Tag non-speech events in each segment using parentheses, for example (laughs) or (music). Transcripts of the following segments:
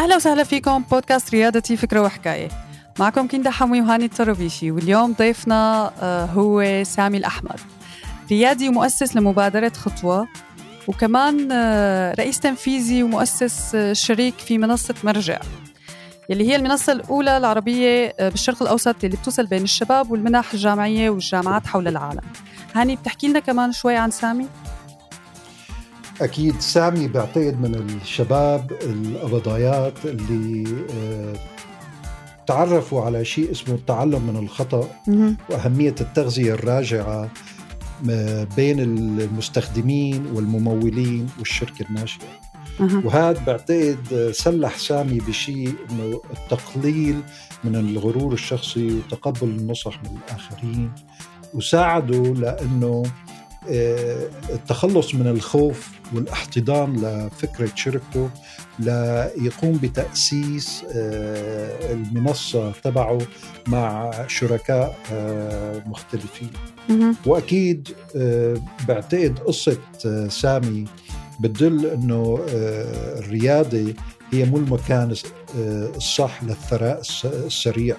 أهلا وسهلا فيكم. بودكاست ريادتي فكرة وحكاية. معكم كندا حموي وهاني الطربيشي واليوم ضيفنا آه، هو سامي الأحمر. ريادي ومؤسس لمبادرة خطوة وكمان آه، رئيس تنفيذي ومؤسس آه، شريك في منصة مرجع. يلي هي المنصة الأولى العربية بالشرق الأوسط اللي بتوصل بين الشباب والمنح الجامعية والجامعات حول العالم. هاني بتحكي لنا كمان شوي عن سامي؟ أكيد سامي بعتقد من الشباب القبضايات اللي آه، تعرفوا على شيء اسمه التعلم من الخطأ. وأهمية التغذية الراجعة آه، بين المستخدمين والممولين والشركة الناشئه وهذا بعتقد سلح سامي بشيء إنه التقليل من الغرور الشخصي وتقبل النصح من الآخرين. وساعده لأنه آه، التخلص من الخوف والاحتضان لفكرة شركته ليقوم بتأسيس آه، المنصة تبعه مع شركاء آه، مختلفين. وأكيد بعتقد قصة سامي بتدل أنه الريادة هي مو المكان الصح للثراء السريع.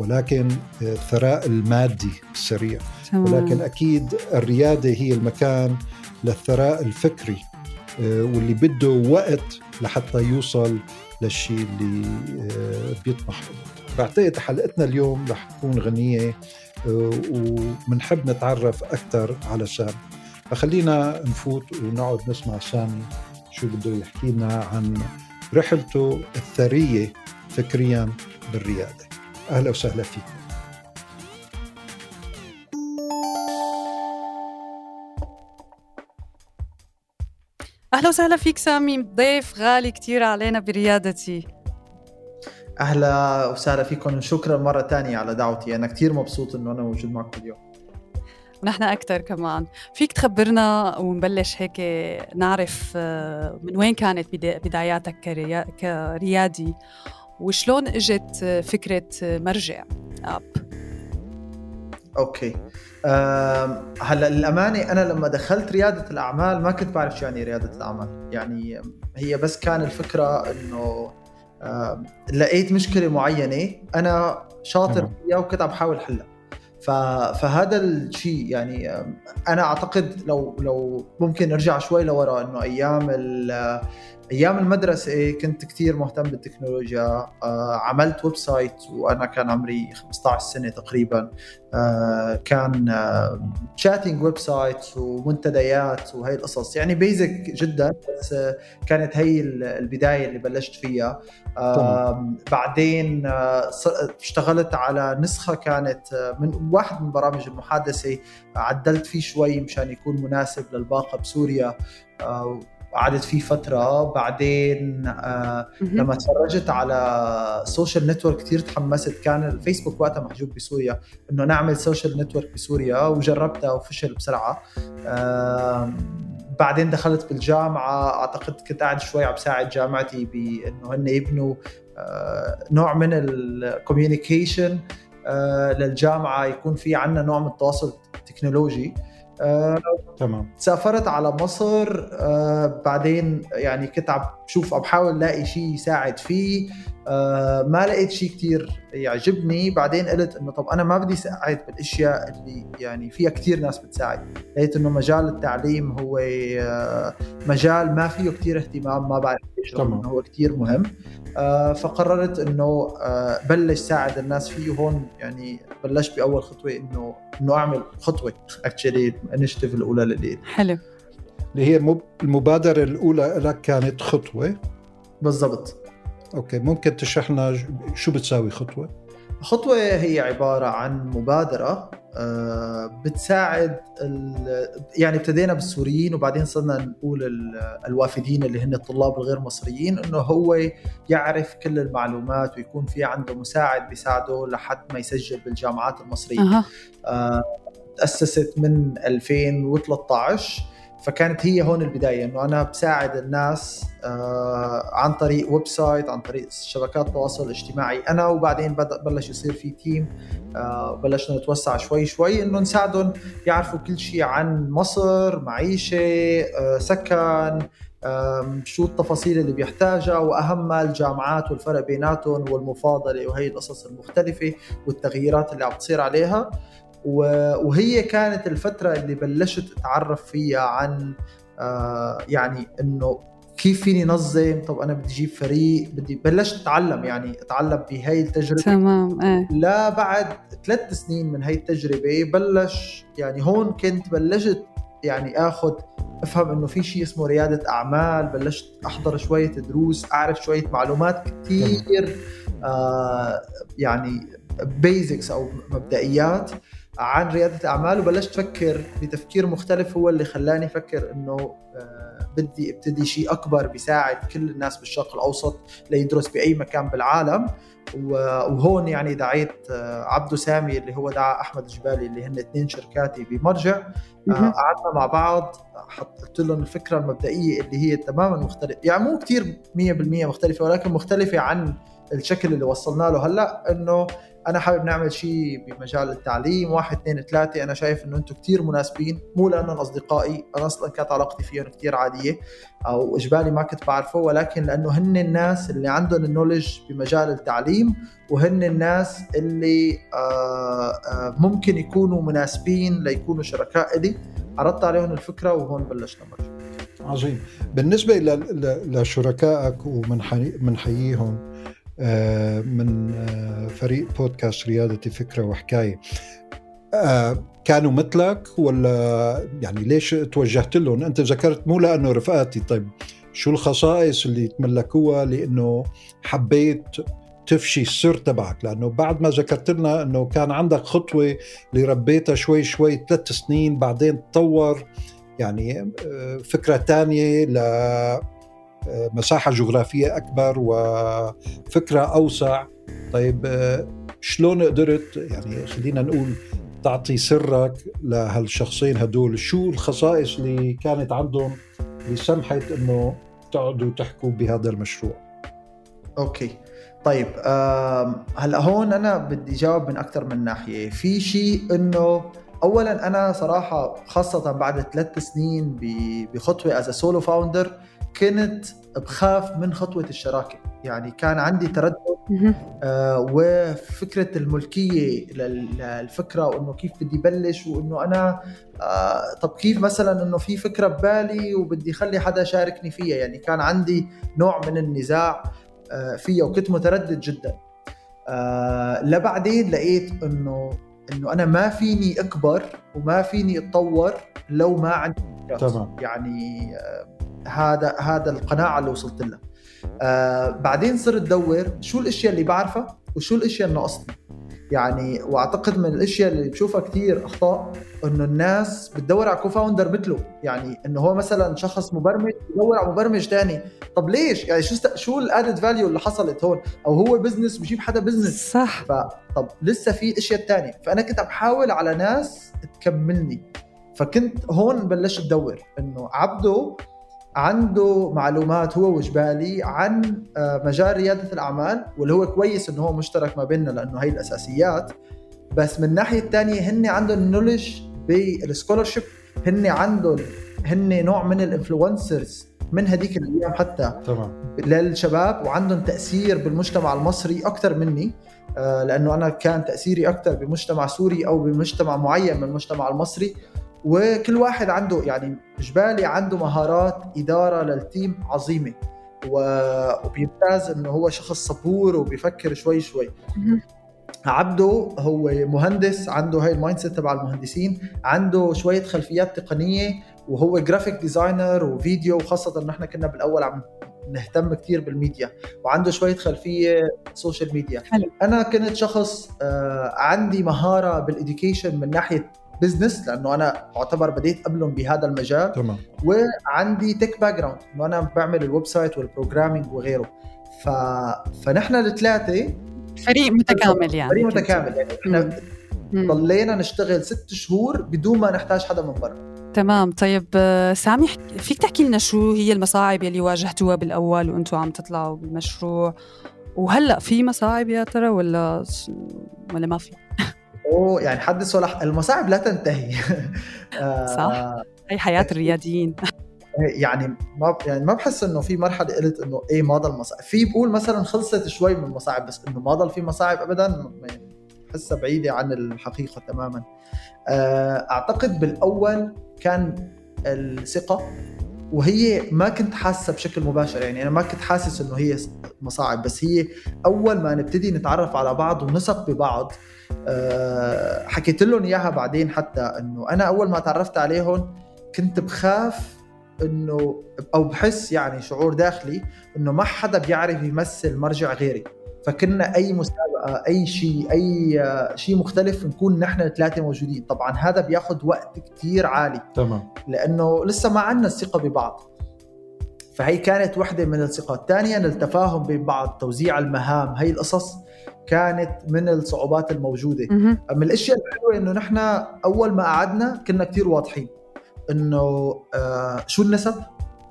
ولكن الثراء المادي السريع. ولكن أكيد الريادة هي المكان للثراء الفكري آه، واللي بده وقت لحتى يوصل للشيء اللي آه، بيطمح له. بعتقد حلقتنا اليوم رح تكون غنية آه، وبنحب نتعرف أكثر على سامي فخلينا نفوت ونقعد نسمع سامي شو بده يحكي لنا عن رحلته الثرية فكريا بالريادة. أهلا وسهلا فيكم أهلا وسهلا فيك سامي. ضيف غالي كتير علينا بريادتي. أهلا وسهلا فيكم. وشكرا مرة تانية على دعوتي. أنا كتير مبسوط إنه أنا موجود معكم اليوم. ونحن أكثر كمان. فيك تخبرنا ونبلش هيك نعرف آه، من وين كانت بداياتك كريادي؟ وشلون إجت فكرة مرجع أب؟ okay. هلأ للأمانة أنا لما دخلت ريادة الأعمال ما كنت بعرف شو يعني ريادة الأعمال. يعني هي بس كان الفكرة إنه لقيت مشكلة معينة أنا شاطر فيها وكنت عم بحاول حلها. فهذا الشيء يعني أنا أعتقد لو لو ممكن نرجع شوي لورا إنه أيام أيام المدرسة كنت كثير مهتم بالتكنولوجيا آه، عملت website وأنا كان عمري 15 سنة تقريبا. آه، كان chatting website ومنتديات وهي القصص. يعني basic جدا بس كانت هي البداية اللي بلشت فيها. بعدين آه، اشتغلت على نسخة كانت من واحد من برامج المحادثة. عدلت فيه شوي مشان يكون مناسب للباقة بسوريا. قعدت فيه فترة بعدين آه لما تفرجت على social network كثير تحمست. كان الفيسبوك وقتها محجوب بسوريا إنه نعمل social network بسوريا وجربتها وفشل بسرعة. آه بعدين دخلت بالجامعة. أعتقد كنت قاعد شوي عم بساعد جامعتي بإنه هن يبنوا آه نوع من ال communication آه للجامعة. يكون في عندنا نوع من التواصل التكنولوجي آه تمام. سافرت على مصر آه بعدين يعني كنت عم بشوف عم بحاول ألاقي شيء يساعد فيه. آه ما لقيت شيء كتير يعجبني. بعدين قلت إنه طب أنا ما بدي ساعد بالأشياء اللي يعني فيها كتير ناس بتساعد. لقيت إنه مجال التعليم هو آه مجال ما فيه كتير اهتمام ما بعرف ليش هو كتير مهم. آه فقررت إنه بلش ساعد الناس فيه. وهون يعني بلشت بأول خطوة إنه إنه أعمل خطوة actually ال initiative الأولى للي حلو. اللي هي المبادرة الأولى لك كانت خطوة. بالضبط. okay ممكن تشرح لنا شو بتساوي خطوة خطوه هي عبارة عن مبادرة آه، بتساعد يعني ابتدينا بالسوريين وبعدين صرنا نقول الوافدين اللي هن الطلاب الغير مصريين إنه هو يعرف كل المعلومات ويكون في عنده مساعد بيساعده لحد ما يسجل بالجامعات المصرية أه. تأسست من 2013 فكانت هي هون البداية إنه أنا بساعد الناس آه عن طريق website عن طريق شبكات التواصل الاجتماعي أنا وبعدين بدا بلش يصير في team آه بلشنا نتوسع شوي شوي إنه نساعدهم يعرفوا كل شيء عن مصر معيشة آه سكن شو التفاصيل اللي بيحتاجها واهمها الجامعات والفرق بيناتهم والمفاضلة وهي القصص المختلفة والتغييرات اللي عم تصير عليها. وهي كانت الفترة اللي بلشت أتعرف فيها عن آه، يعني إنه كيف فيني نظم طب أنا بدي أجيب فريق بدي بلشت أتعلم يعني أتعلم بهي التجربة. تمام إيه. لا بعد ثلاث سنين من هي التجربة بلش يعني هون كنت بلشت يعني اخذ أفهم إنه في شيء اسمه ريادة أعمال بلشت أحضر شوية دروس أعرف شوية معلومات كثير آه يعني بيزكس أو مبدئيات. عن ريادة الأعمال وبلشت أفكر بتفكير مختلف هو اللي خلاني أفكر إنه آه بدي أبتدي شيء أكبر بيساعد كل الناس بالشرق الأوسط ليدرس بأي مكان بالعالم. وهون يعني دعيت آه، عبدو سامي اللي هو دعا أحمد الجبالي اللي هن اثنين شركاتي بمرجع. آه، قعدنا مع بعض حطيت لهم الفكرة المبدئية اللي هي تماما مختلفه يعني مو كثير 100% مختلفة ولكن مختلفة عن الشكل اللي وصلنا له هلا إنه أنا حابب نعمل شيء بمجال التعليم واحد اثنين ثلاثة. أنا شايف إنه أنتم كثير مناسبين مو لأنهم أصدقائي أنا أصلا كانت علاقتي فيهم كثير عادية أو إجباري ما كنت بعرفه ولكن لأنه هن الناس اللي عندهم النولج بمجال التعليم وهن الناس اللي آه، آه، ممكن يكونوا مناسبين ليكونوا شركاء إلي. عرضت عليهم الفكرة وهون بلشنا عظيم. بالنسبة لشركائك ومنحييهم من آه، فريق بودكاست ريادتي فكرة وحكاية. آه، كانوا مثلك ولا يعني ليش توجهت لهم؟ أنت ذكرت مو لأنه رفقاتي. طيب شو الخصائص اللي تملكوها لأنه حبيت تفشي السر تبعك؟ لأنه بعد ما ذكرت لنا أنه كان عندك خطوة اللي ربيتها شوي شوي ثلاث سنين بعدين تطور. يعني فكرة ثانية ل مساحة جغرافية أكبر وفكرة أوسع. طيب شلون قدرت يعني خلينا نقول تعطي سرك لهالشخصين هدول؟ شو الخصائص اللي كانت عندهم اللي سمحت إنه تقعدوا تحكوا بهذا المشروع؟ okay. طيب هلا هون أنا بدي جاوب من أكثر من ناحية. في شيء إنه اولا أنا صراحة خاصة بعد ثلاث سنين بخطوة as solo founder كنت بخاف من خطوة الشراكة. يعني كان عندي تردد آه وفكرة الملكية للفكرة وإنه كيف بدي بلش وإنه أنا آه طب كيف مثلا إنه في فكرة ببالي وبدي اخلي حدا يشاركني فيها. يعني كان عندي نوع من النزاع آه فيها وكنت متردد جدا. آه لبعدين لقيت إنه إنه أنا ما فيني أكبر وما فيني أتطور لو ما عندي تمام. يعني آه هذا هذا القناعة اللي وصلت لها. آه بعدين صرت أدور شو الأشياء اللي بعرفها وشو الأشياء اللي ناقصتني يعني وأعتقد من الأشياء اللي بشوفها كثير أخطاء إنه الناس بتدور على co-founder مثله. يعني إنه هو مثلا شخص مبرمج بدور على مبرمج ثاني طب ليش؟ يعني شو است... شو ال added value اللي حصلت هون؟ أو هو business بجيب حدا business صح. فطب لسه في أشياء ثانية فأنا كنت عم بحاول على ناس تكملني. فكنت هون بلشت أدور إنه عبده عنده معلومات هو وجبالي عن آه، مجال ريادة الأعمال واللي هو كويس إنه هو مشترك ما بيننا لأنه هي الأساسيات. بس من الناحية الثانية هن عندهم knowledge بال scholarship هن عندهم هن نوع من ال influencers من هذيك الأيام حتى طبعا للشباب وعندهم تأثير بالمجتمع المصري أكثر مني آه، لأنه أنا كان تأثيري أكثر بمجتمع سوري أو بمجتمع معين من المجتمع المصري. وكل واحد عنده يعني جبالي عنده مهارات إدارة لل team عظيمة. وبيمتاز إنه هو شخص صبور وبيفكر شوي شوي. عبده هو مهندس عنده هاي ال mindset تبع المهندسين عنده شوية خلفيات تقنية وهو graphic designer وفيديو وخاصة إنه إحنا كنا بالأول عم نهتم كثير بالميديا وعنده شوية خلفية social media حلو. أنا كنت شخص آه عندي مهارة بال education من ناحية business لأنه أنا أعتبر بديت قبلهم بهذا المجال. تمام. وعندي tech background إنه أنا بعمل ال website وال programming وغيره. ف... فنحن الثلاثة فريق متكامل يعني. فريق متكامل. يعني إحنا ضلينا نشتغل ست شهور بدون ما نحتاج حدا من برا. تمام. طيب سامي فيك تحكي لنا شو هي المصاعب يلي واجهتوها بالأول وأنتم عم تطلعوا بالمشروع؟ وهلأ في مصاعب يا ترى ولا ولا ما في؟ أوه يعني حدث ولا المصاعب لا تنتهي. (laughs) صح. هي حياة الرياديين. (laughs) يعني ما يعني ما بحس إنه في مرحلة قلت إنه إيه ما ضل مصاعب. في بقول مثلا خلصت شوي من المصاعب بس إنه ما ضل في مصاعب ابدا بحسها بعيدة عن الحقيقة تماما. آه، أعتقد بالأول كان الثقة وهي ما كنت حاسة بشكل مباشر. يعني أنا ما كنت حاسس إنه هي مصاعب بس هي أول ما نبتدي نتعرف على بعض ونثق ببعض آه، حكيت لهم إياها بعدين حتى إنه أنا أول ما تعرفت عليهم كنت بخاف إنه أو بحس يعني شعور داخلي إنه ما حدا بيعرف يمثل مرجع غيري. فكنا أي مسابقة أي شيء أي شيء مختلف نكون نحن الثلاثة موجودين. طبعا هذا بياخذ وقت كثير عالي. تمام. لأنه لسه ما عندنا الثقة ببعض. فهي كانت وحدة من الثقات ثانيا التفاهم بين بعض توزيع المهام هي القصص كانت من الصعوبات الموجودة. من الأشياء الحلوة إنه نحن أول ما قعدنا كنا كثير واضحين. إنه آه شو النسب؟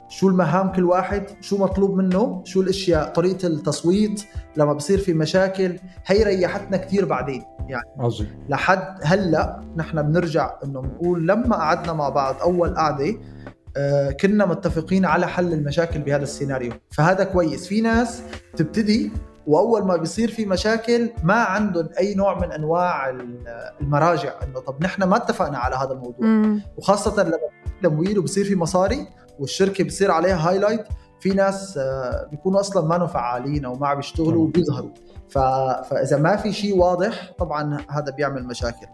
شو المهام كل واحد؟ شو مطلوب منه؟ شو الأشياء؟ طريقة التصويت لما بصير في مشاكل هي ريحتنا كثير بعدين يعني عظيم. لحد هلأ نحن بنرجع إنه بنقول لما قعدنا مع بعض أول قعدة آه كنا متفقين على حل المشاكل بهذا السيناريو. فهذا كويس. في ناس تبتدي وأول ما بيصير في مشاكل ما عندهم أي نوع من أنواع المراجع إنه طب نحن ما اتفقنا على هذا الموضوع. مم. وخاصة لما تمويل وبصير في مصاري والشركة بصير عليها هايلايت في ناس آه، بيكونوا أصلا ما فعالين أو ما عم بيشتغلوا وبيظهروا. فإذا ما في شيء واضح طبعا هذا بيعمل مشاكل.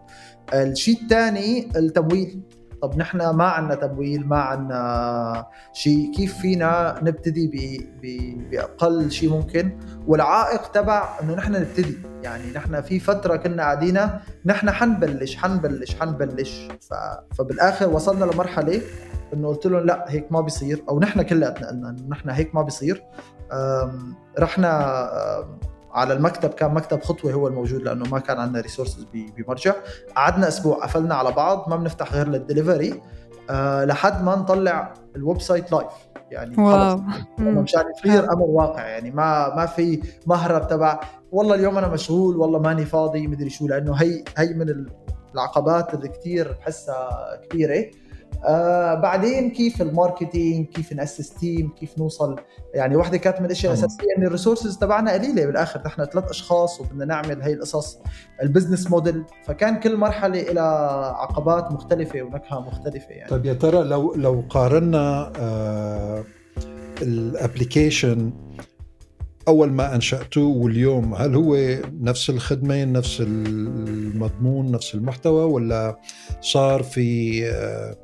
الشيء الثاني التمويل. طب نحن ما عندنا تمويل ما عندنا شيء كيف فينا نبتدي بأقل شيء ممكن؟ والعائق تبع إنه نحن نبتدي. يعني نحن في فترة كنا قاعدين نحن حنبلش حنبلش حنبلش. فبالآخر وصلنا لمرحلة إنه قلت لهم لا هيك ما بيصير. أو نحن كلياتنا قلنا إنه نحن هيك ما بيصير. رحنا على المكتب كان مكتب خطوة هو الموجود لأنه ما كان عندنا resources بمرجع. قعدنا أسبوع قفلنا على بعض ما بنفتح غير للدليفري. أه لحد ما نطلع ال website live يعني خلص. مشان يصير أمر واقع يعني ما ما في مهرب تبع. والله اليوم أنا مشغول والله ماني فاضي مدري شو لأنه هي هي من العقبات اللي كثير بحسها كبيرة. آه بعدين كيف ال marketing كيف نأسس team كيف نوصل؟ يعني واحدة كانت من الأشياء الأساسية إن ال resources تبعنا قليلة بالآخر. نحن ثلاث أشخاص وبدنا نعمل هي القصص ال business model. فكان كل مرحلة لها عقبات مختلفة ونكهة مختلفة يعني. طيب يا ترى لو لو قارنا آه ال application أول ما انشاته واليوم هل هو نفس الخدمه نفس المضمون نفس المحتوى ولا صار في آه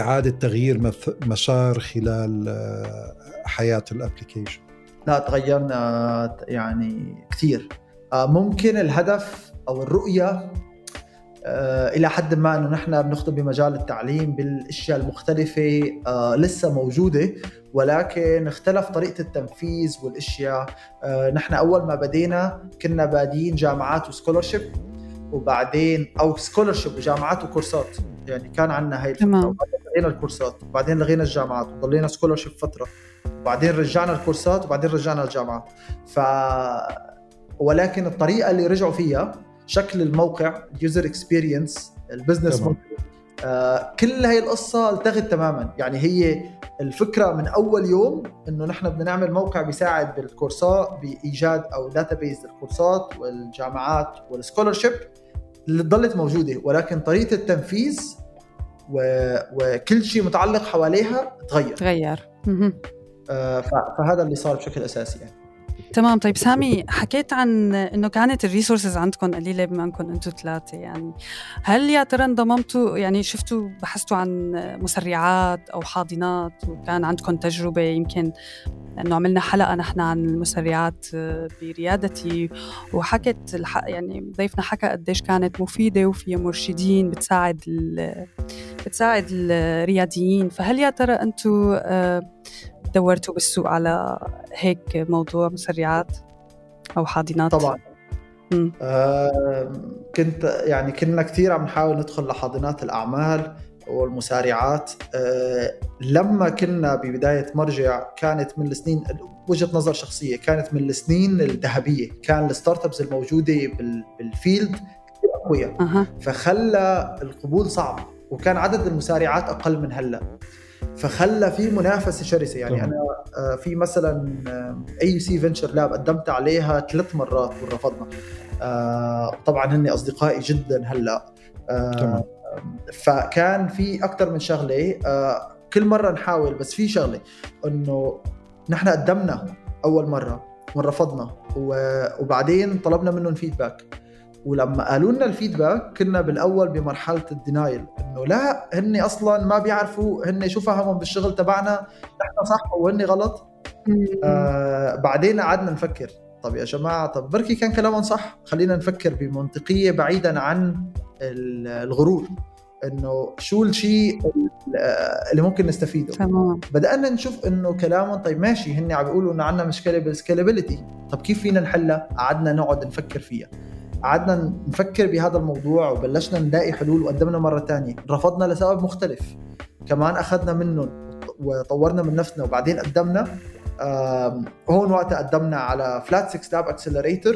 إعادة تغيير مسار خلال آه، حياة ال application. لا تغيرنا يعني كثير. آه، ممكن الهدف أو الرؤية آه، إلى حد ما إنه نحن بنخدم بمجال التعليم بالأشياء المختلفة لسه موجودة ولكن اختلف طريقة التنفيذ والأشياء. نحن أول ما بدينا كنا بادين جامعات و scholarship. وبعدين أو scholarship وجامعات وكورسات. يعني كان عندنا هاي الفترة. لغينا الكورسات. وبعدين لغينا الجامعات. وضلينا scholarship فترة. وبعدين رجعنا الكورسات. وبعدين رجعنا الجامعات. ف ولكن الطريقة اللي رجعوا فيها شكل الموقع user experience ال business آه كل هاي القصة التغت تماما. يعني هي الفكرة من أول يوم إنه نحن بدنا نعمل موقع بيساعد بالكورسات بإيجاد أو database للكورسات والجامعات وال scholarship اللي ضلت موجودة ولكن طريقة التنفيذ و... وكل شيء متعلق حواليها تغير. تغير. آه فهذا اللي صار بشكل أساسي يعني. تمام. طيب سامي حكيت عن إنه كانت الريسورسز عندكم قليلة بما انكم أنتم ثلاثة يعني هل يا ترى انضممتوا؟ يعني شفتوا بحثتوا عن مسرعات أو حاضنات؟ وكان عندكم تجربة يمكن إنه عملنا حلقة نحن عن المسرعات بريادتي؟ وحكت يعني ضيفنا حكى قديش كانت مفيدة وفيها مرشدين بتساعد بتساعد الرياديين. فهل يا ترى أنتم آه، دورتوا بالسوق على هيك موضوع مسرعات أو حاضنات؟ طبعا. آه كنت يعني كنا كثير عم نحاول ندخل لحاضنات الأعمال والمسارعات. آه لما كنا ببداية مرجع كانت من السنين وجهة نظر شخصية كانت من السنين الذهبية كان الستارت ابس الموجوده بال field أقوياء. أه. فخلى القبول صعب وكان عدد المسرعات أقل من هلأ. فخلى في منافسة شرسة. يعني طبعاً. أنا آه، في مثلا AC Venture Lab قدمت عليها ثلاث مرات ورفضنا آه، طبعا هن أصدقائي جدا هلأ. آه،. فكان في أكثر من شغلة. آه، كل مرة نحاول بس في شغلة إنه نحن قدمنا أول مرة ورفضنا وبعدين طلبنا منهم فيدباك ولما قالوا لنا الفيدباك كنا بالأول بمرحلة الدينايل إنه لا هن أصلا ما بيعرفوا هن شو فهمهم بالشغل تبعنا نحن صح وهن غلط. آه بعدين قعدنا نفكر طب يا جماعة طب بركي كان كلامهم صح خلينا نفكر بمنطقية بعيدا عن ال- الغرور إنه شو الشيء ال- اللي ممكن نستفيده. تمام. بدأنا نشوف إنه كلامهم طيب ماشي هن عم بيقولوا إنه عندنا مشكلة بال scalability طب كيف فينا نحلها؟ قعدنا نقعد نفكر فيها. قعدنا نفكر بهذا الموضوع وبلشنا نلاقي حلول وقدمنا مرة تانية. رفضنا لسبب مختلف. كمان أخذنا منهم وطورنا من نفسنا وبعدين قدمنا هون وقتها قدمنا على Flat6Labs accelerator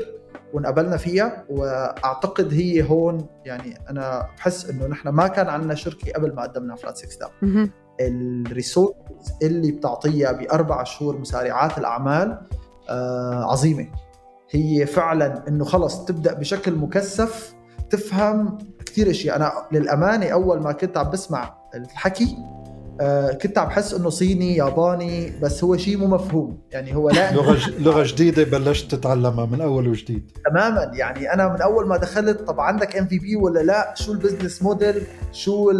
وانقبلنا فيها وأعتقد هي هون يعني أنا بحس إنه نحن ما كان عندنا شركة قبل ما قدمنا Flat6Labs. ال resources اللي بتعطيها بأربع شهور مسرعات الأعمال آه عظيمة. هي فعلا إنه خلص تبدأ بشكل مكثف تفهم كثير أشياء. أنا للأمانة أول ما كنت عم بسمع الحكي آه كنت عم بحس إنه صيني ياباني بس هو شيء مو مفهوم. يعني هو لا. (laughs) لغة لغة جديدة بلشت تتعلمها من أول وجديد. تماما. يعني أنا من أول ما دخلت طب عندك MVP ولا لا؟ شو ال business model شو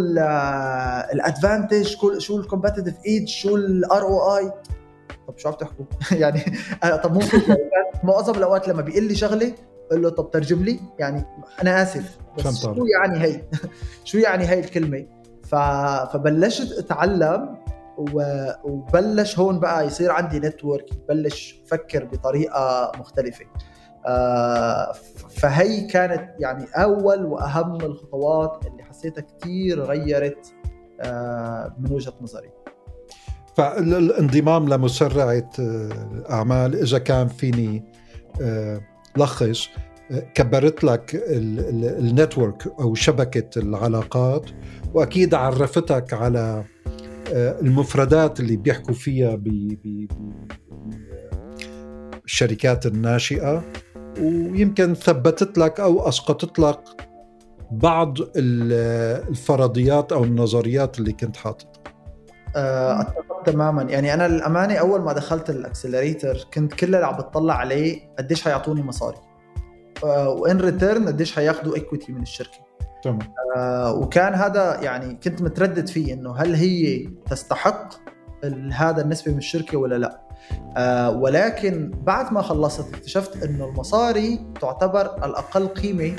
ال advantage شو ال competitive edge شو ال ROI طب شو عم تحكوا يعني أنا طب ممكن معظم الأوقات لما بيقول لي شغله بقول له طب ترجم لي. يعني أنا آسف بس شو. يعني هي؟ (laughs) شو يعني هي الكلمة؟ ف... فبلشت أتعلم. وبلش هون بقى يصير عندي network بلش أفكر بطريقة مختلفة. آه، فهي كانت يعني أول وأهم الخطوات اللي حسيتها كثير غيرت آه، من وجهة نظري. فالانضمام لمسرعة آه، أعمال إذا كان فيني آه، لخص آه، كبرت لك ال- ال- النتورك أو شبكة العلاقات وأكيد عرفتك على المفردات اللي بيحكوا فيها ب- ب- ب- الشركات الناشئة ويمكن ثبتت لك أو أسقطت لك بعض ال- الفرضيات أو النظريات اللي كنت حاططها. أتفق تماما. يعني أنا للأمانة أول ما دخلت ال accelerator كنت كل اللي عم بتطلع عليه قديش حيعطوني مصاري. آه، و in return قديش حياخذوا equity من الشركة. تمام. آه، وكان هذا يعني كنت متردد فيه إنه هل هي تستحق هذا النسبة من الشركة ولا لا. آه، ولكن بعد ما خلصت اكتشفت إنه المصاري تعتبر الأقل قيمة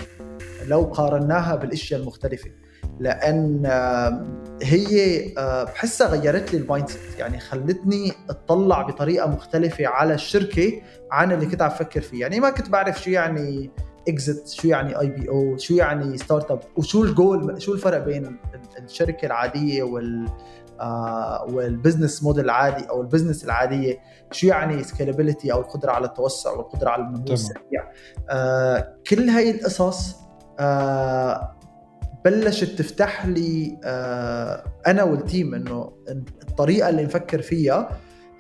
لو قارناها بالأشياء المختلفة. لأن هي بحسها غيرت لي ال mindset يعني خلتني أطلع بطريقة مختلفة على الشركة عن اللي كنت عم بفكر فيه. يعني ما كنت بعرف شو يعني exit شو يعني IPO شو يعني startup وشو الجول شو الفرق بين ال- الشركة العادية وال وال business model العادي أو ال business العادية. شو يعني scalability أو القدرة على التوسع والقدرة على النمو. السريع. آه كل هاي القصص آه بلشت تفتح لي آه أنا وال team إنه الطريقة اللي نفكر فيها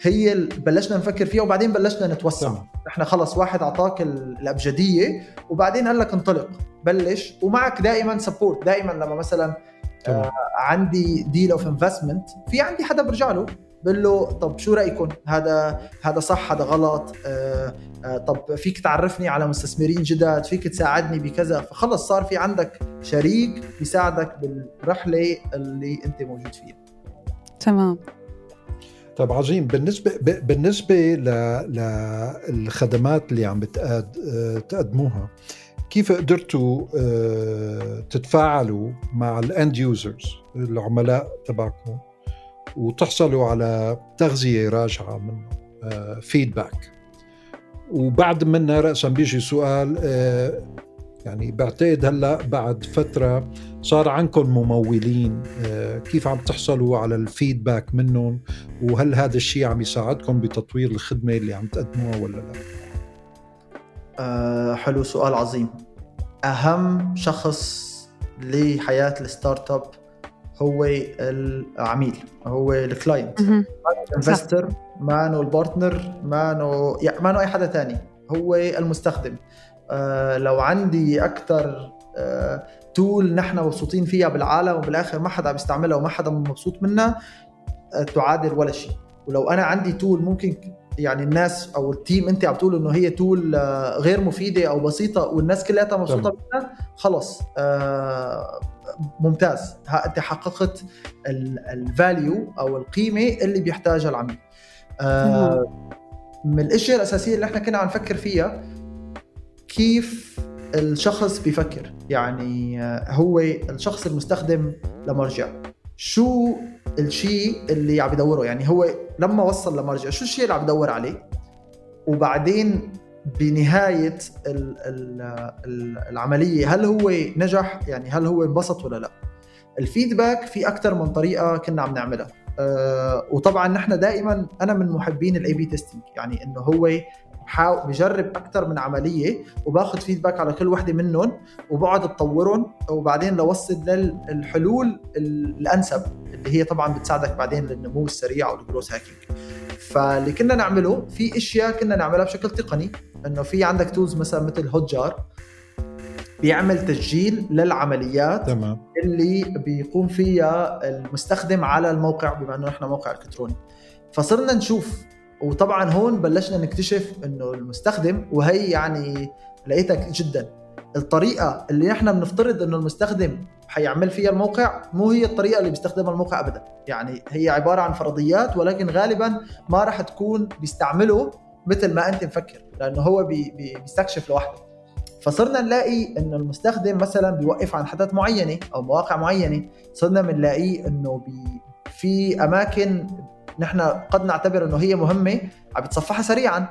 هي بلشنا نفكر فيها وبعدين بلشنا نتوسع. إحنا خلص واحد أعطاك ال- الأبجدية وبعدين قال لك انطلق بلش. ومعك دائما support دائما لما مثلا تمام. عندي deal of investment في عندي حدا برجع له. بقول له طب شو رايكم هذا هذا صح هذا غلط آه آه طب فيك تعرفني على مستثمرين جدد فيك تساعدني بكذا. فخلص صار في عندك شريك بيساعدك بالرحلة اللي أنت موجود فيها. تمام. طيب عظيم. بالنسبة ب- بالنسبة للخدمات اللي عم آه، تقدموها كيف قدرتوا تتفاعلوا مع ال end users العملاء تبعكم؟ وتحصلوا على تغذية راجعة منهم feedback وبعد منها راسا بيجي سؤال آه، يعني بعتقد هلأ بعد فترة صار عندكم ممولين آه، كيف عم تحصلوا على ال feedback منهم؟ وهل هذا الشيء عم يساعدكم بتطوير الخدمة اللي عم تقدموها ولا لا؟ آه حلو سؤال عظيم. أهم شخص لحياة ال startup هو العميل هو ال client investor مانو ال partner مانو يعني مانو أي حدا تاني. هو المستخدم. آه لو عندي أكثر آه tool نحن مبسوطين فيها بالعالم وبالآخر ما حدا بيستعملها وما حدا مبسوط منها آه تعادل ولا شيء. ولو أنا عندي tool ممكن يعني الناس أو ال team أنت عم تقول إنه هي tool آه، غير مفيدة أو بسيطة والناس كلها مبسوطه منها خلص آه ممتاز. أنت حققت ال value أو القيمة اللي بيحتاجها العميل. آه من الأشياء الأساسية اللي إحنا كنا عم نفكر فيها كيف الشخص بيفكر؟ يعني هو الشخص المستخدم لمرجع شو الشيء اللي عم يدوره؟ يعني هو لما وصل لمرجع شو الشيء اللي عم يدور عليه؟ وبعدين بنهاية العملية هل هو نجح؟ يعني هل هو انبسط ولا لا؟ ال feedback في أكثر من طريقة كنا عم نعملها. أه وطبعا نحن دائما أنا من محبين ال A/B testing يعني إنه هو بحاول بجرب أكثر من عملية وباخذ feedback على كل وحدة منهم وبقعد أطورهم وبعدين لوصل للحلول الأنسب اللي هي طبعا بتساعدك بعدين للنمو السريع وال growth hacking فاللي كنا نعمله في أشياء كنا نعملها بشكل تقني إنه في عندك tools مثلا مثل Hotjar بيعمل تسجيل للعمليات تمام. اللي بيقوم فيها المستخدم على الموقع بما إنه نحن موقع إلكتروني. فصرنا نشوف وطبعا هون بلشنا نكتشف إنه المستخدم وهي يعني لقيتها جدا. الطريقة اللي نحن بنفترض إنه المستخدم حيعمل فيها الموقع مو هي الطريقة اللي بيستخدمها الموقع ابدا. يعني هي عبارة عن فرضيات ولكن غالبا ما راح تكون بيستعمله مثل ما أنت مفكر لأنه هو بي بيستكشف لوحده. فصرنا نلاقي إنه المستخدم مثلا بيوقف عن حدث معينة أو مواقع معينة صرنا بنلاقيه إنه بي في أماكن نحن قد نعتبر إنه هي مهمة عم بتصفحها سريعا.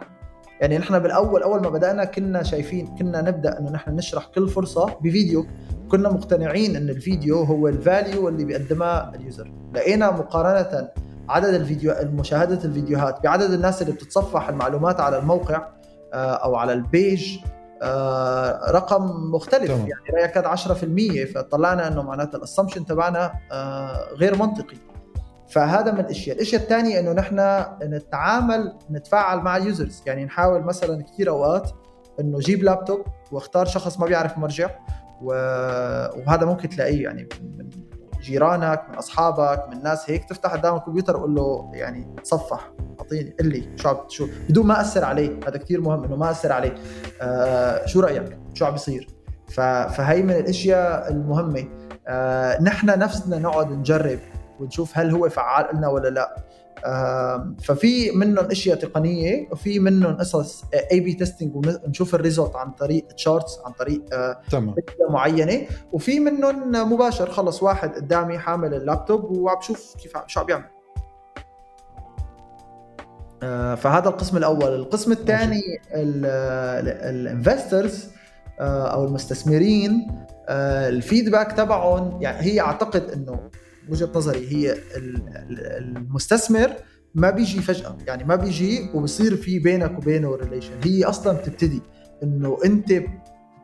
يعني نحن بالأول أول ما بدأنا كنا شايفين كنا نبدأ إنه نحن نشرح كل فرصة بفيديو. كنا مقتنعين إن الفيديو هو ال value اللي بيقدمها ال user. لقينا مقارنة عدد الفيديو مشاهدة الفيديوهات بعدد الناس اللي بتتصفح المعلومات على الموقع آه، أو على ال page آه، رقم مختلف. طبعا. يعني لا يكاد 10% فطلعنا إنه معناتها ال assumption تبعنا آه، غير منطقي. فهذا من الاشياء، الاشياء الثانية إنه نحن نتعامل نتفاعل مع ال users يعني نحاول مثلا كثير أوقات إنه جيب لابتوب واختار شخص ما بيعرف مرجع وهذا ممكن تلاقيه يعني من جيرانك من أصحابك من ناس هيك. تفتح قدام الكمبيوتر وقول له يعني تصفح أعطيني قل لي شو عم شو بدون ما أثر عليه. هذا كثير مهم إنه ما أثر عليه. آه شو رأيك؟ شو عم بيصير؟ فهي من الأشياء المهمة. آه نحن نفسنا نقعد نجرب ونشوف هل هو فعال لنا ولا لا. ففي منهم أشياء تقنية وفي منهم قصص A/B testing ونشوف ال result عن طريق charts عن طريق آه، تمام. معينة. وفي منهم مباشر خلص واحد قدامي حامل اللابتوب وعم بشوف كيف شو عم بيعمل. آه، فهذا القسم الأول. القسم الثاني ال investors آه، أو المستثمرين ال feedback تبعهم يعني هي أعتقد إنه وجهة نظري هي المستثمر ما بيجي فجأة. يعني ما بيجي وبصير في بينك وبينه relation هي أصلا بتبتدي إنه أنت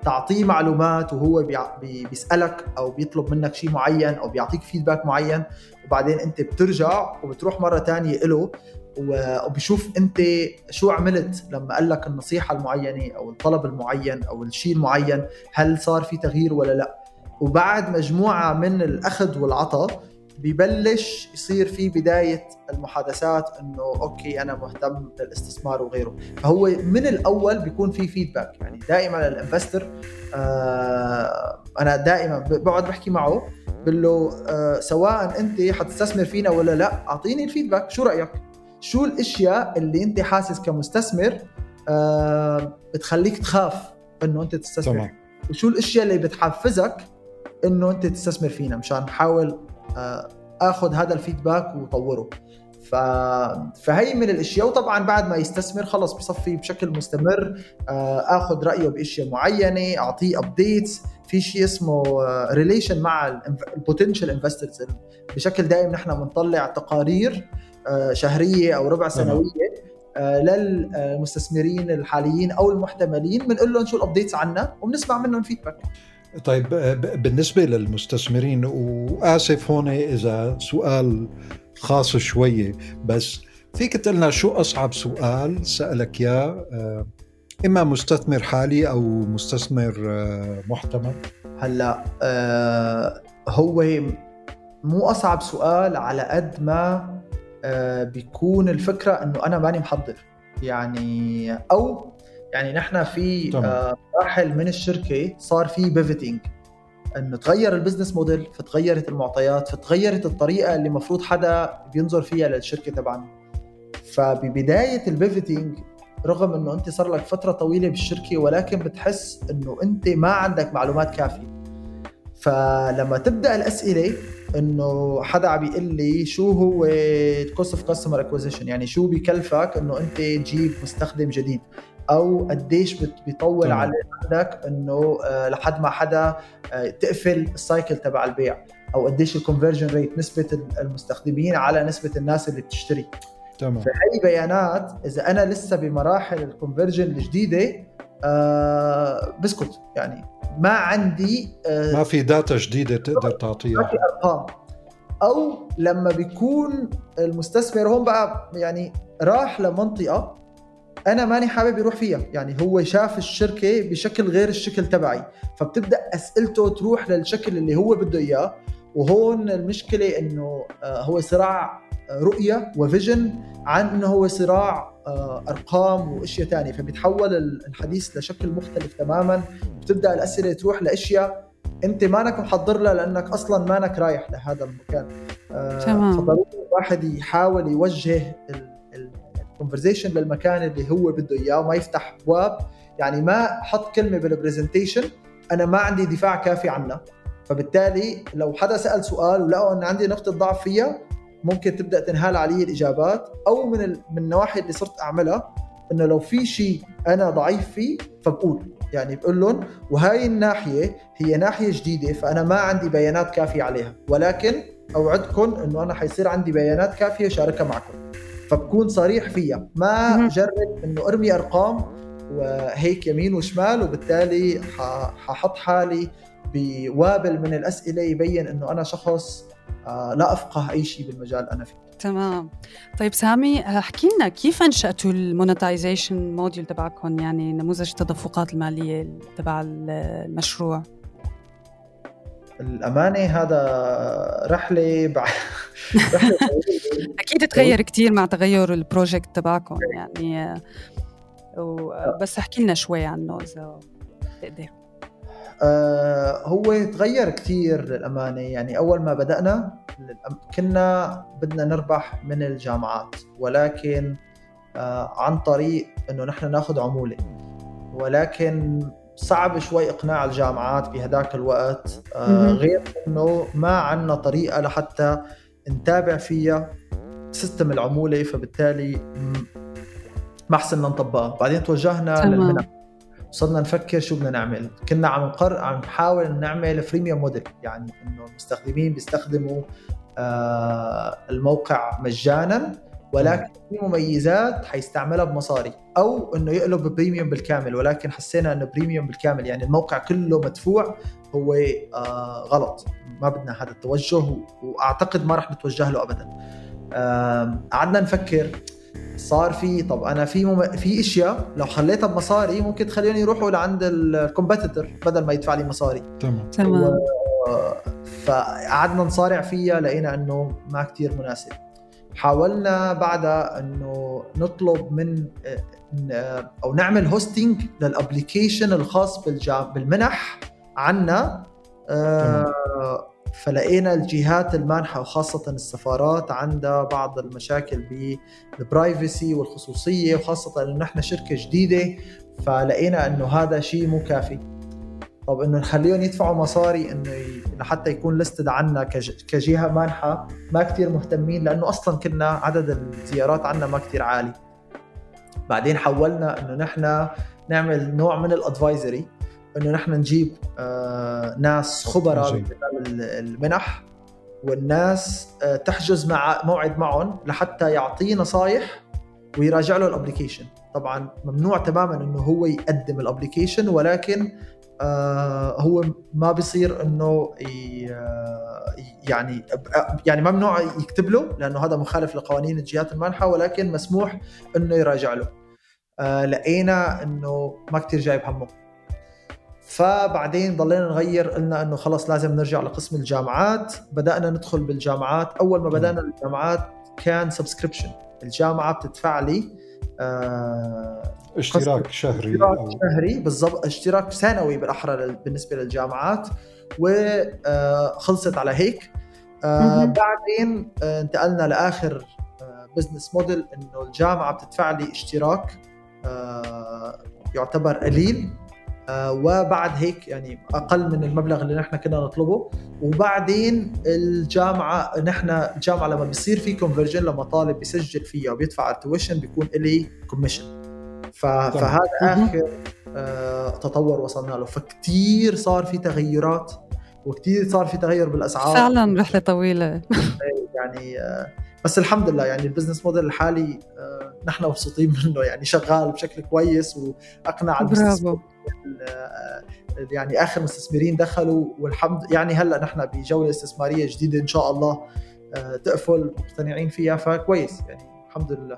تعطيه معلومات وهو بيسألك أو بيطلب منك شيء معين أو بيعطيك feedback معين وبعدين أنت بترجع وبتروح مرة ثانية له وبشوف أنت شو عملت لما قال لك النصيحة المعينة أو الطلب المعين أو الشيء المعين هل صار في تغيير ولا لا؟ وبعد مجموعة من الأخذ والعطاء ببلش يصير في بداية المحادثات إنه okay أنا مهتم للاستثمار وغيره. فهو من الأول بيكون في feedback يعني دائما ال investor آه أنا دائما بقعد بحكي معه بقول له آه سواء أنت حتستثمر فينا ولا لا أعطيني ال feedback شو رأيك؟ شو الأشياء اللي أنت حاسس كمستثمر آه بتخليك تخاف إنه أنت تستثمر؟ تمام. وشو الأشياء اللي بتحفزك إنه أنت تستثمر فينا؟ مشان نحاول آخذ هذا ال feedback وطوره. ف... فهي من الأشياء وطبعا بعد ما يستثمر خلص بصفي بشكل مستمر آه، آخذ رأيه بأشياء معينة أعطيه updates في شيء اسمه relation آه، مع ال potential investors بشكل دائم نحن بنطلع تقارير شهرية أو ربع سنوية للمستثمرين الحاليين أو المحتملين بنقول لهم شو ال updates عنا وبنسمع منهم feedback طيب بالنسبة للمستثمرين وآسف هون إذا سؤال خاص شوية بس فيك تقلنا شو أصعب سؤال سألك اياه آه، إما مستثمر حالي أو مستثمر آه، محتمل؟ هلأ آه هو مو أصعب سؤال على قد ما آه بيكون الفكرة إنه أنا ماني محضر. يعني أو يعني نحن في آه مراحل من الشركة صار في pivoting إنه تغير ال business model فتغيرت المعطيات فتغيرت الطريقة اللي المفروض حدا بينظر فيها للشركة تبعنا. فببداية ال pivoting رغم إنه أنت صار لك فترة طويلة بالشركة ولكن بتحس إنه أنت ما عندك معلومات كافية. فلما تبدأ الأسئلة إنه حدا عم يقول لي شو هو cost of customer acquisition يعني شو بكلفك إنه أنت تجيب مستخدم جديد؟ أو قديش بيطول على عندك إنه آه، لحد ما حدا آه، تقفل ال cycle تبع البيع أو قديش ال conversion rate نسبة المستخدمين على نسبة الناس اللي بتشتري. تمام. فهي بيانات إذا أنا لسه بمراحل ال conversion الجديدة آه بسكت. يعني ما عندي آه ما في داتا جديدة تقدر تعطيها. ما في أرقام. أو لما بيكون المستثمر هون بقى يعني راح لمنطقة أنا ماني حابب يروح فيها. يعني هو شاف الشركة بشكل غير الشكل تبعي. فبتبدأ أسئلته تروح للشكل اللي هو بده إياه. وهون المشكلة إنه آه، هو صراع رؤية وفيجن عن إنه هو صراع آه، أرقام وأشياء ثانية فبيتحول الحديث لشكل مختلف تماما. بتبدأ الأسئلة تروح لأشياء أنت مانك محضر لها لأنك أصلا مانك رايح لهذا المكان. آه، تمام. فضروري الواحد يحاول يوجه ال conversation للمكان اللي هو بده إياه وما يفتح ابواب يعني ما حط كلمة بال presentation أنا ما عندي دفاع كافي عنها. فبالتالي لو حدا سأل سؤال ولقوا أن عندي نقطة ضعف فيها ممكن تبدأ تنهال علي الإجابات. أو من ال... من النواحي اللي صرت أعملها إنه لو في شيء أنا ضعيف فيه فبقول. يعني بقول لهم وهاي الناحية هي ناحية جديدة فأنا ما عندي بيانات كافية عليها. ولكن اوعدكم إنه أنا حيصير عندي بيانات كافية شاركها معكم. فبكون صريح فيها. ما جرب إنه أرمي أرقام وهيك يمين وشمال وبالتالي ححط حالي بوابل من الأسئلة يبين إنه أنا شخص آه، لا أفقه أي شيء بالمجال أنا فيه. تمام. طيب سامي احكي لنا كيف أنشأتوا ال monetization model تبعكم؟ يعني نموذج التدفقات المالية تبع المشروع. الأمانة هذا رحلة بعد (laughs) رحلة أكيد تغير كثير مع تغير ال project تبعكم يعني بس احكي لنا شوي عنه إذا تقدر. آه هو تغير كثير للأمانة. يعني أول ما بدأنا كنا بدنا نربح من الجامعات ولكن آه عن طريق أنه نحن ناخذ عمولة. ولكن صعب شوي إقناع الجامعات بهداك الوقت آه غير أنه ما عندنا طريقة لحتى نتابع فيها system العمولة فبالتالي ما حسنا نطبقها. بعدين توجهنا للمنح. صرنا نفكر شو بدنا نعمل. كنا عم نقر عم نحاول نعمل freemium model يعني إنه المستخدمين بيستخدموا آه الموقع مجانا. ولكن في مميزات حيستعملها بمصاري أو إنه يقلب premium بالكامل ولكن حسينا إنه premium بالكامل يعني الموقع كله مدفوع هو آه غلط. ما بدنا هذا التوجه وأعتقد ما راح نتوجه له ابدا. آه قعدنا نفكر صار في طب أنا في مم... في إشياء لو خليتها بمصاري ممكن تخليني يروحوا لعند ال competitor بدل ما يدفع لي مصاري. تمام. تمام. و... فقعدنا نصارع فيها لقينا إنه ما كتير مناسب. حاولنا بعدها إنه نطلب من أو نعمل hosting لل application الخاص. بالمنح عنا فلقينا الجهات المانحة وخاصة السفارات عندها بعض المشاكل بالبرايفسي والخصوصية وخاصة انه نحن شركة جديدة فلقينا إنه هذا شيء مو كافي طب إنه نخليهم يدفعوا مصاري إنه لحتى يكون لستد عنا كجهة مانحة ما كثير مهتمين لأنه أصلا كنا عدد الزيارات عنا ما كثير عالي. بعدين حولنا إنه نحن نعمل نوع من ال advisory إنه نحن نجيب آه ناس خبراء المنح والناس آه تحجز مع موعد معهم لحتى يعطيه نصائح ويراجع له ال application طبعا ممنوع تماما إنه هو يقدم ال application ولكن هو ما بيصير إنه يعني يعني ممنوع يكتب له لأنه هذا مخالف لقوانين الجهات المانحة ولكن مسموح إنه يراجع له. آه لقينا إنه ما كتير جايب همه. فبعدين ضلينا نغير قلنا إنه خلص لازم نرجع لقسم الجامعات. بدأنا ندخل بالجامعات. أول ما بدأنا الجامعات كان سبسكريبشن الجامعة بتدفع لي آه اشتراك شهري اشتراك أو... شهري بالضبط اشتراك سنوي بالأحرى بالنسبة للجامعات وخلصت على هيك. آه بعدين آه انتقلنا لآخر business آه، موديل إنه الجامعة بتدفع لي اشتراك آه يعتبر قليل. آه وبعد هيك يعني أقل من المبلغ اللي نحن كنا نطلبه. وبعدين الجامعة نحن الجامعة لما بيصير في conversion لما طالب بيسجل فيها وبيدفع ال tuition بيكون لي commission فهذا آخر آه تطور وصلنا له. فكتير صار في تغيرات وكتير صار في تغير بالأسعار. فعلا رحلة طويلة. يعني آه بس الحمد لله يعني البزنس موديل الحالي آه نحن مبسوطين منه. يعني شغال بشكل كويس وأقنع برافو. آه، يعني آخر مستثمرين دخلوا والحمد يعني هلأ نحن بجولة استثمارية جديدة إن شاء الله تقفل مقتنعين فيها فكويس. يعني الحمد لله.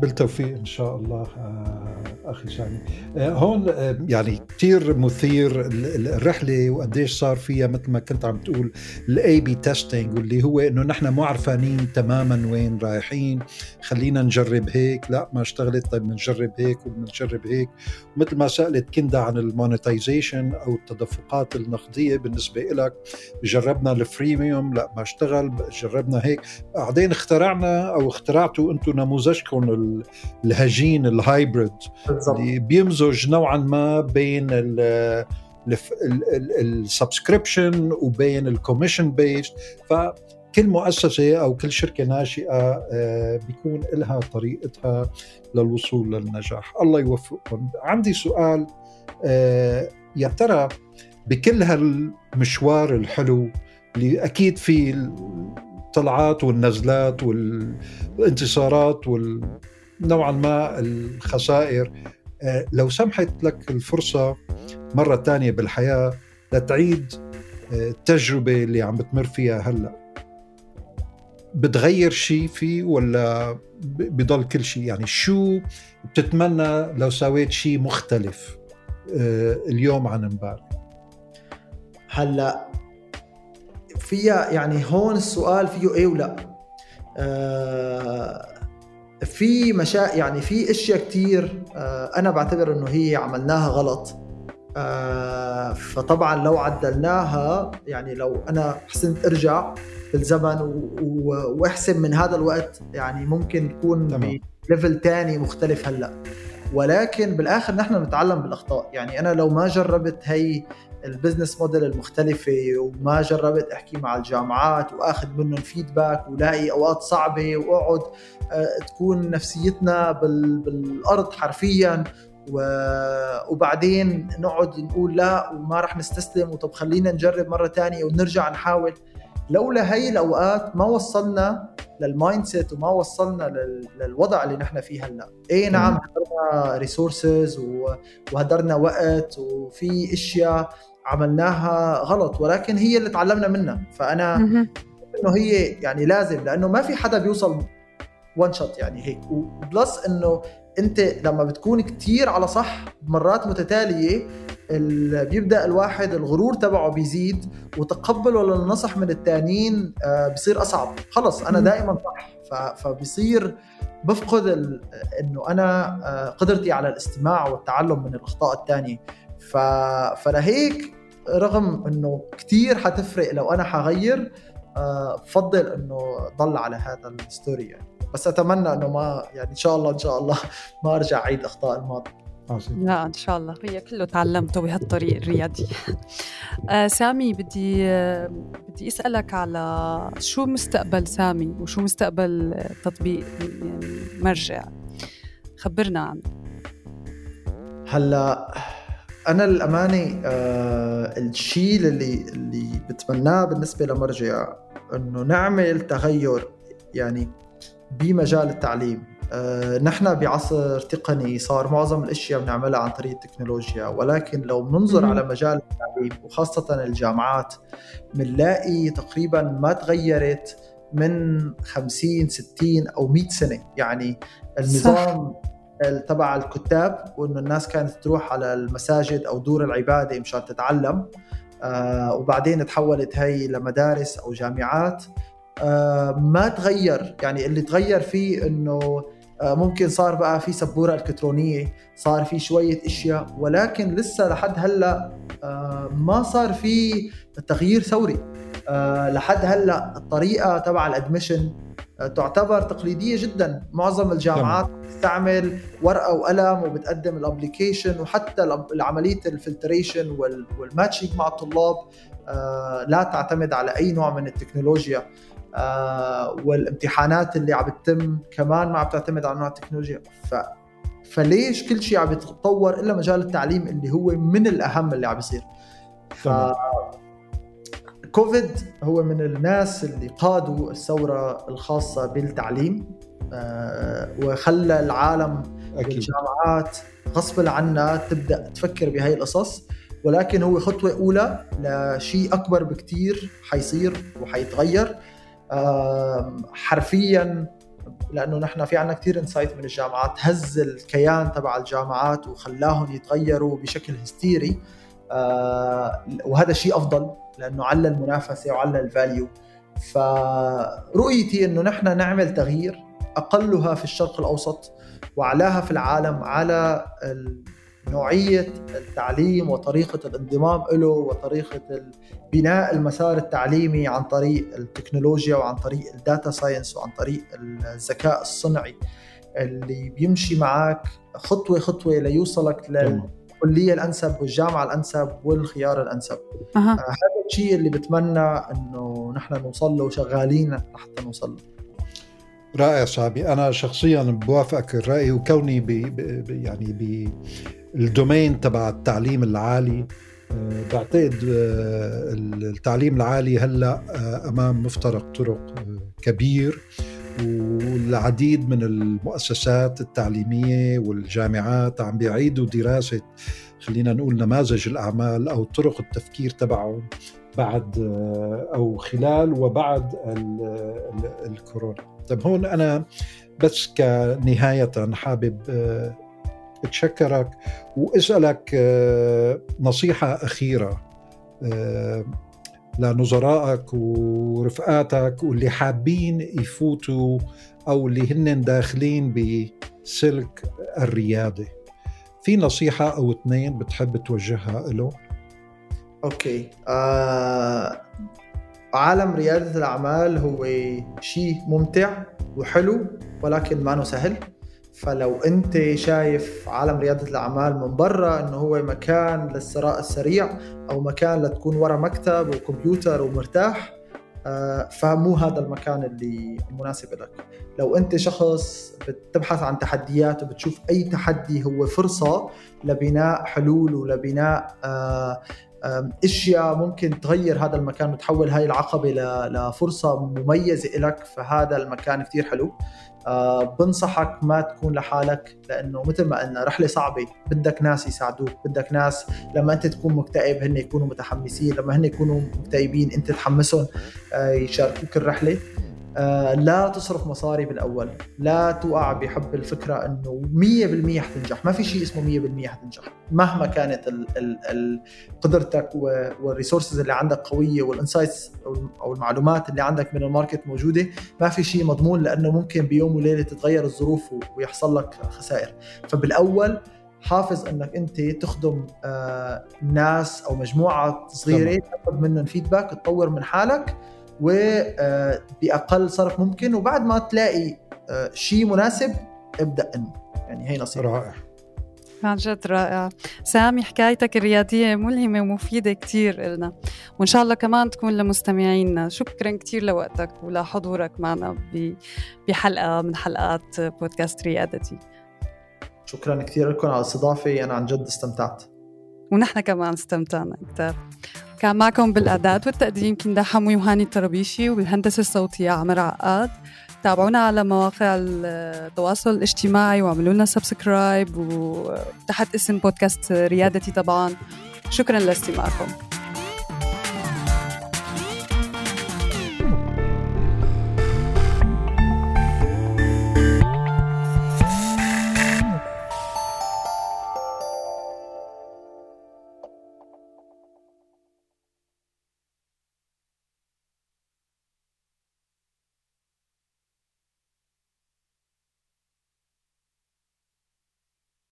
بالتوفيق إن شاء الله آه، أخي سامي آه، هون آه، يعني كثير مثير الرحلة وقديش صار فيها مثل ما كنت عم تقول ال A/B testing واللي هو إنه نحن مو عرفانين تماما وين رايحين خلينا نجرب هيك لا ما اشتغلت طيب بنجرب هيك وبنجرب هيك. مثل ما سألت كندا عن ال monetization أو التدفقات النقدية بالنسبة لك جربنا ال freemium لا ما اشتغل جربنا هيك. بعدين اخترعنا أو اخترعتوا أنتم نموذجكم الهجين ال hybrid اللي بيمزج نوعا ما بين ال subscription وبين ال commission based فكل مؤسسة أو كل شركة ناشئة آه، بيكون لها طريقتها للوصول للنجاح. الله يوفقكم. عندي سؤال آه، يا ترى بكل هالمشوار الحلو اللي أكيد في الطلعات والنزلات والانتصارات وال نوعا ما الخسائر. آه، لو سمحت لك الفرصة مرة تانية بالحياة لتعيد آه، التجربة اللي عم بتمر فيها هلأ. بتغير شيء فيه ولا بضل كل شيء يعني شو بتتمنى لو سويت شيء مختلف آه، اليوم عن امبارح؟ هلأ فيها يعني هون السؤال فيه إيه ولا؟ آه في مشا يعني في أشياء كتير آه أنا بعتبر إنه هي عملناها غلط. آه فطبعا لو عدلناها يعني لو أنا حسنت أرجع بالزمن وأحسن من هذا الوقت يعني ممكن نكون ب level تاني مختلف هلأ. ولكن بالآخر نحن بنتعلم بالأخطاء. يعني أنا لو ما جربت هي ال business model المختلفة وما جربت أحكي مع الجامعات وأخذ منهم feedback ولاقي أوقات صعبة وأقعد آه، تكون نفسيتنا بالأرض حرفيا. وبعدين نقعد نقول لا وما رح نستسلم وطب خلينا نجرب مرة تانية ونرجع نحاول. لولا هي الأوقات ما وصلنا لل mindset وما وصلنا للوضع اللي نحن فيه هلأ. اي نعم هدرنا resources وهدرنا وقت وفي أشياء عملناها غلط ولكن هي اللي تعلمنا منها. فأنا إنه هي يعني لازم لأنه ما في حدا بيوصل وان شوت يعني هيك. وبلس إنه أنت لما بتكون كتير على صح مرات متتالية بيبدأ الواحد الغرور تبعه بيزيد وتقبله للنصح من التانيين آه، بيصير أصعب. خلص أنا دائما صح. فبيصير بفقد إنه أنا آه، قدرتي على الاستماع والتعلم من الأخطاء الثانية فلهيك رغم إنه كثير حتفرق لو أنا حغير آه، بفضل إنه ضل على هذا الستوري يعني. بس أتمنى إنه ما يعني إن شاء الله إن شاء الله (laughs) ما أرجع أعيد أخطاء الماضي. لا إن شاء الله. هي كله تعلمته بهالطريق الرياضي (laughs) آه سامي بدي آه بدي أسألك على شو مستقبل سامي وشو مستقبل تطبيق يعني مرجع خبرنا عنه. هلأ أنا للامانه آه الشيء اللي اللي بتمناه بالنسبة لمرجع إنه نعمل تغير يعني بمجال التعليم. آه، نحن بعصر تقني صار معظم الأشياء بنعملها عن طريق التكنولوجيا ولكن لو بننظر على مجال التعليم وخاصة الجامعات بنلاقي تقريبا ما تغيرت من 50 60 أو 100 سنة. يعني النظام صح. تبع الكتاب وإنه الناس كانت تروح على المساجد أو دور العبادة مشان تتعلم. آه وبعدين تحولت هي لمدارس أو جامعات. آه ما تغير يعني اللي تغير فيه إنه آه ممكن صار بقى في سبورة إلكترونية صار في شوية أشياء ولكن لسه لحد هلأ آه ما صار في تغيير ثوري. آه لحد هلأ الطريقة تبع الادمشن تعتبر تقليدية جدا. معظم الجامعات بتستعمل ورقة وقلم وبتقدم الابلكيشن وحتى العملية ال filtration وال matching مع الطلاب آه لا تعتمد على أي نوع من التكنولوجيا. آه والامتحانات اللي عم بتتم كمان ما عم تعتمد على نوع التكنولوجيا. ف فليش كل شيء عم يتطور إلا مجال التعليم اللي هو من الأهم اللي عم بيصير ف كوفيد هو من الناس اللي قادوا الثورة الخاصة بالتعليم آه، وخلى العالم أكيد. والجامعات غصبا عنا تبدأ تفكر بهاي القصص. ولكن هو خطوة أولى لشيء أكبر بكتير حيصير وحيتغير. حرفيا لأنه نحن في عنا كثير insight من الجامعات هز الكيان تبع الجامعات وخلاهم يتغيروا بشكل هستيري. آه، وهذا شيء أفضل. لأنه على المنافسه وعلى ال value فرؤيتي إنه نحن نعمل تغيير أقلها في الشرق الأوسط وأعلاها في العالم على نوعية التعليم وطريقة الانضمام له وطريقة بناء المسار التعليمي عن طريق التكنولوجيا وعن طريق ال data science وعن طريق الذكاء الصنعي. اللي بيمشي معك خطوة خطوة ليوصلك للكليه الأنسب والجامعة الأنسب والخيار الأنسب. أه. هذا الشيء اللي بتمنى إنه نحن نوصل له وشغالين لحتى نوصل له. رائع صاحبي. أنا شخصيا بوافقك الرأي وكوني بي يعني بالدومين تبع التعليم العالي. آه، بعتقد آه، التعليم العالي هلأ آه، أمام مفترق طرق كبير. والعديد من المؤسسات التعليمية والجامعات عم بيعيدوا دراسة خلينا نقول نماذج الأعمال أو طرق التفكير تبعهم بعد أو خلال وبعد الكورونا. طيب هون أنا بس كنهاية حابب أتشكرك وأسألك نصيحة أخيرة لنظرائك ورفقاتك واللي حابين يفوتوا أو اللي هن داخلين بسلك الريادة. في نصيحة أو اثنين بتحب توجهها له أوكي. آه عالم ريادة الأعمال هو شيء ممتع وحلو ولكن ما سهل. فلو أنت شايف عالم ريادة الأعمال من برا أنه هو مكان للثراء السريع أو مكان لتكون ورا مكتب وكمبيوتر ومرتاح آه، فمو هذا المكان اللي مناسب لك. لو انت شخص بتبحث عن تحديات وبتشوف أي تحدي هو فرصة لبناء حلول ولبناء آه، أشياء ممكن تغير هذا المكان وتحول هاي العقبة لفرصة مميزة لك فهذا المكان كثير حلو. أه بنصحك ما تكون لحالك لأنه مثل ما قلنا رحلة صعبة بدك ناس يساعدوك بدك ناس لما أنت تكون مكتئب هن يكونوا متحمسين لما هن يكونوا مكتئبين أنت تحمسهم أه يشاركوك الرحلة. آه، لا تصرف مصاري بالأول لا توقع بحب الفكرة إنه 100% حتنجح. ما في شيء اسمه 100% حتنجح. مهما كانت ال ال ال قدرتك وال resources اللي عندك قوية وال insights أو المعلومات اللي عندك من ال market موجودة ما في شيء مضمون لأنه ممكن بيوم وليلة تتغير الظروف ويحصل لك خسائر. فبالأول حافظ إنك أنت تخدم آه ناس أو مجموعة صغيرة تاخذ منهم feedback تطور من حالك وباقل صرف ممكن وبعد ما تلاقي آه، شيء مناسب ابدأ انمو يعني هي نصيحة. رائع. عن جد رائع. سامي حكايتك الريادية ملهمة ومفيدة كتير إلنا. وإن شاء الله كمان تكون لمستمعينا. شكرا كتير لوقتك ولحضورك معنا بحلقة من حلقات بودكاست ريادتي. شكرا كثير لكم على الاستضافة. أنا عن جد استمتعت. ونحن كمان استمتعنا كتير. كان معكم بالإعداد والتقديم كندا حموي وهاني الطربيشي وبالهندسة الصوتية عمر عقاد. تابعونا على مواقع التواصل الاجتماعي وعملوا لنا سبسكرايب وتحت اسم بودكاست ريادتي طبعا. شكرا لاستماعكم.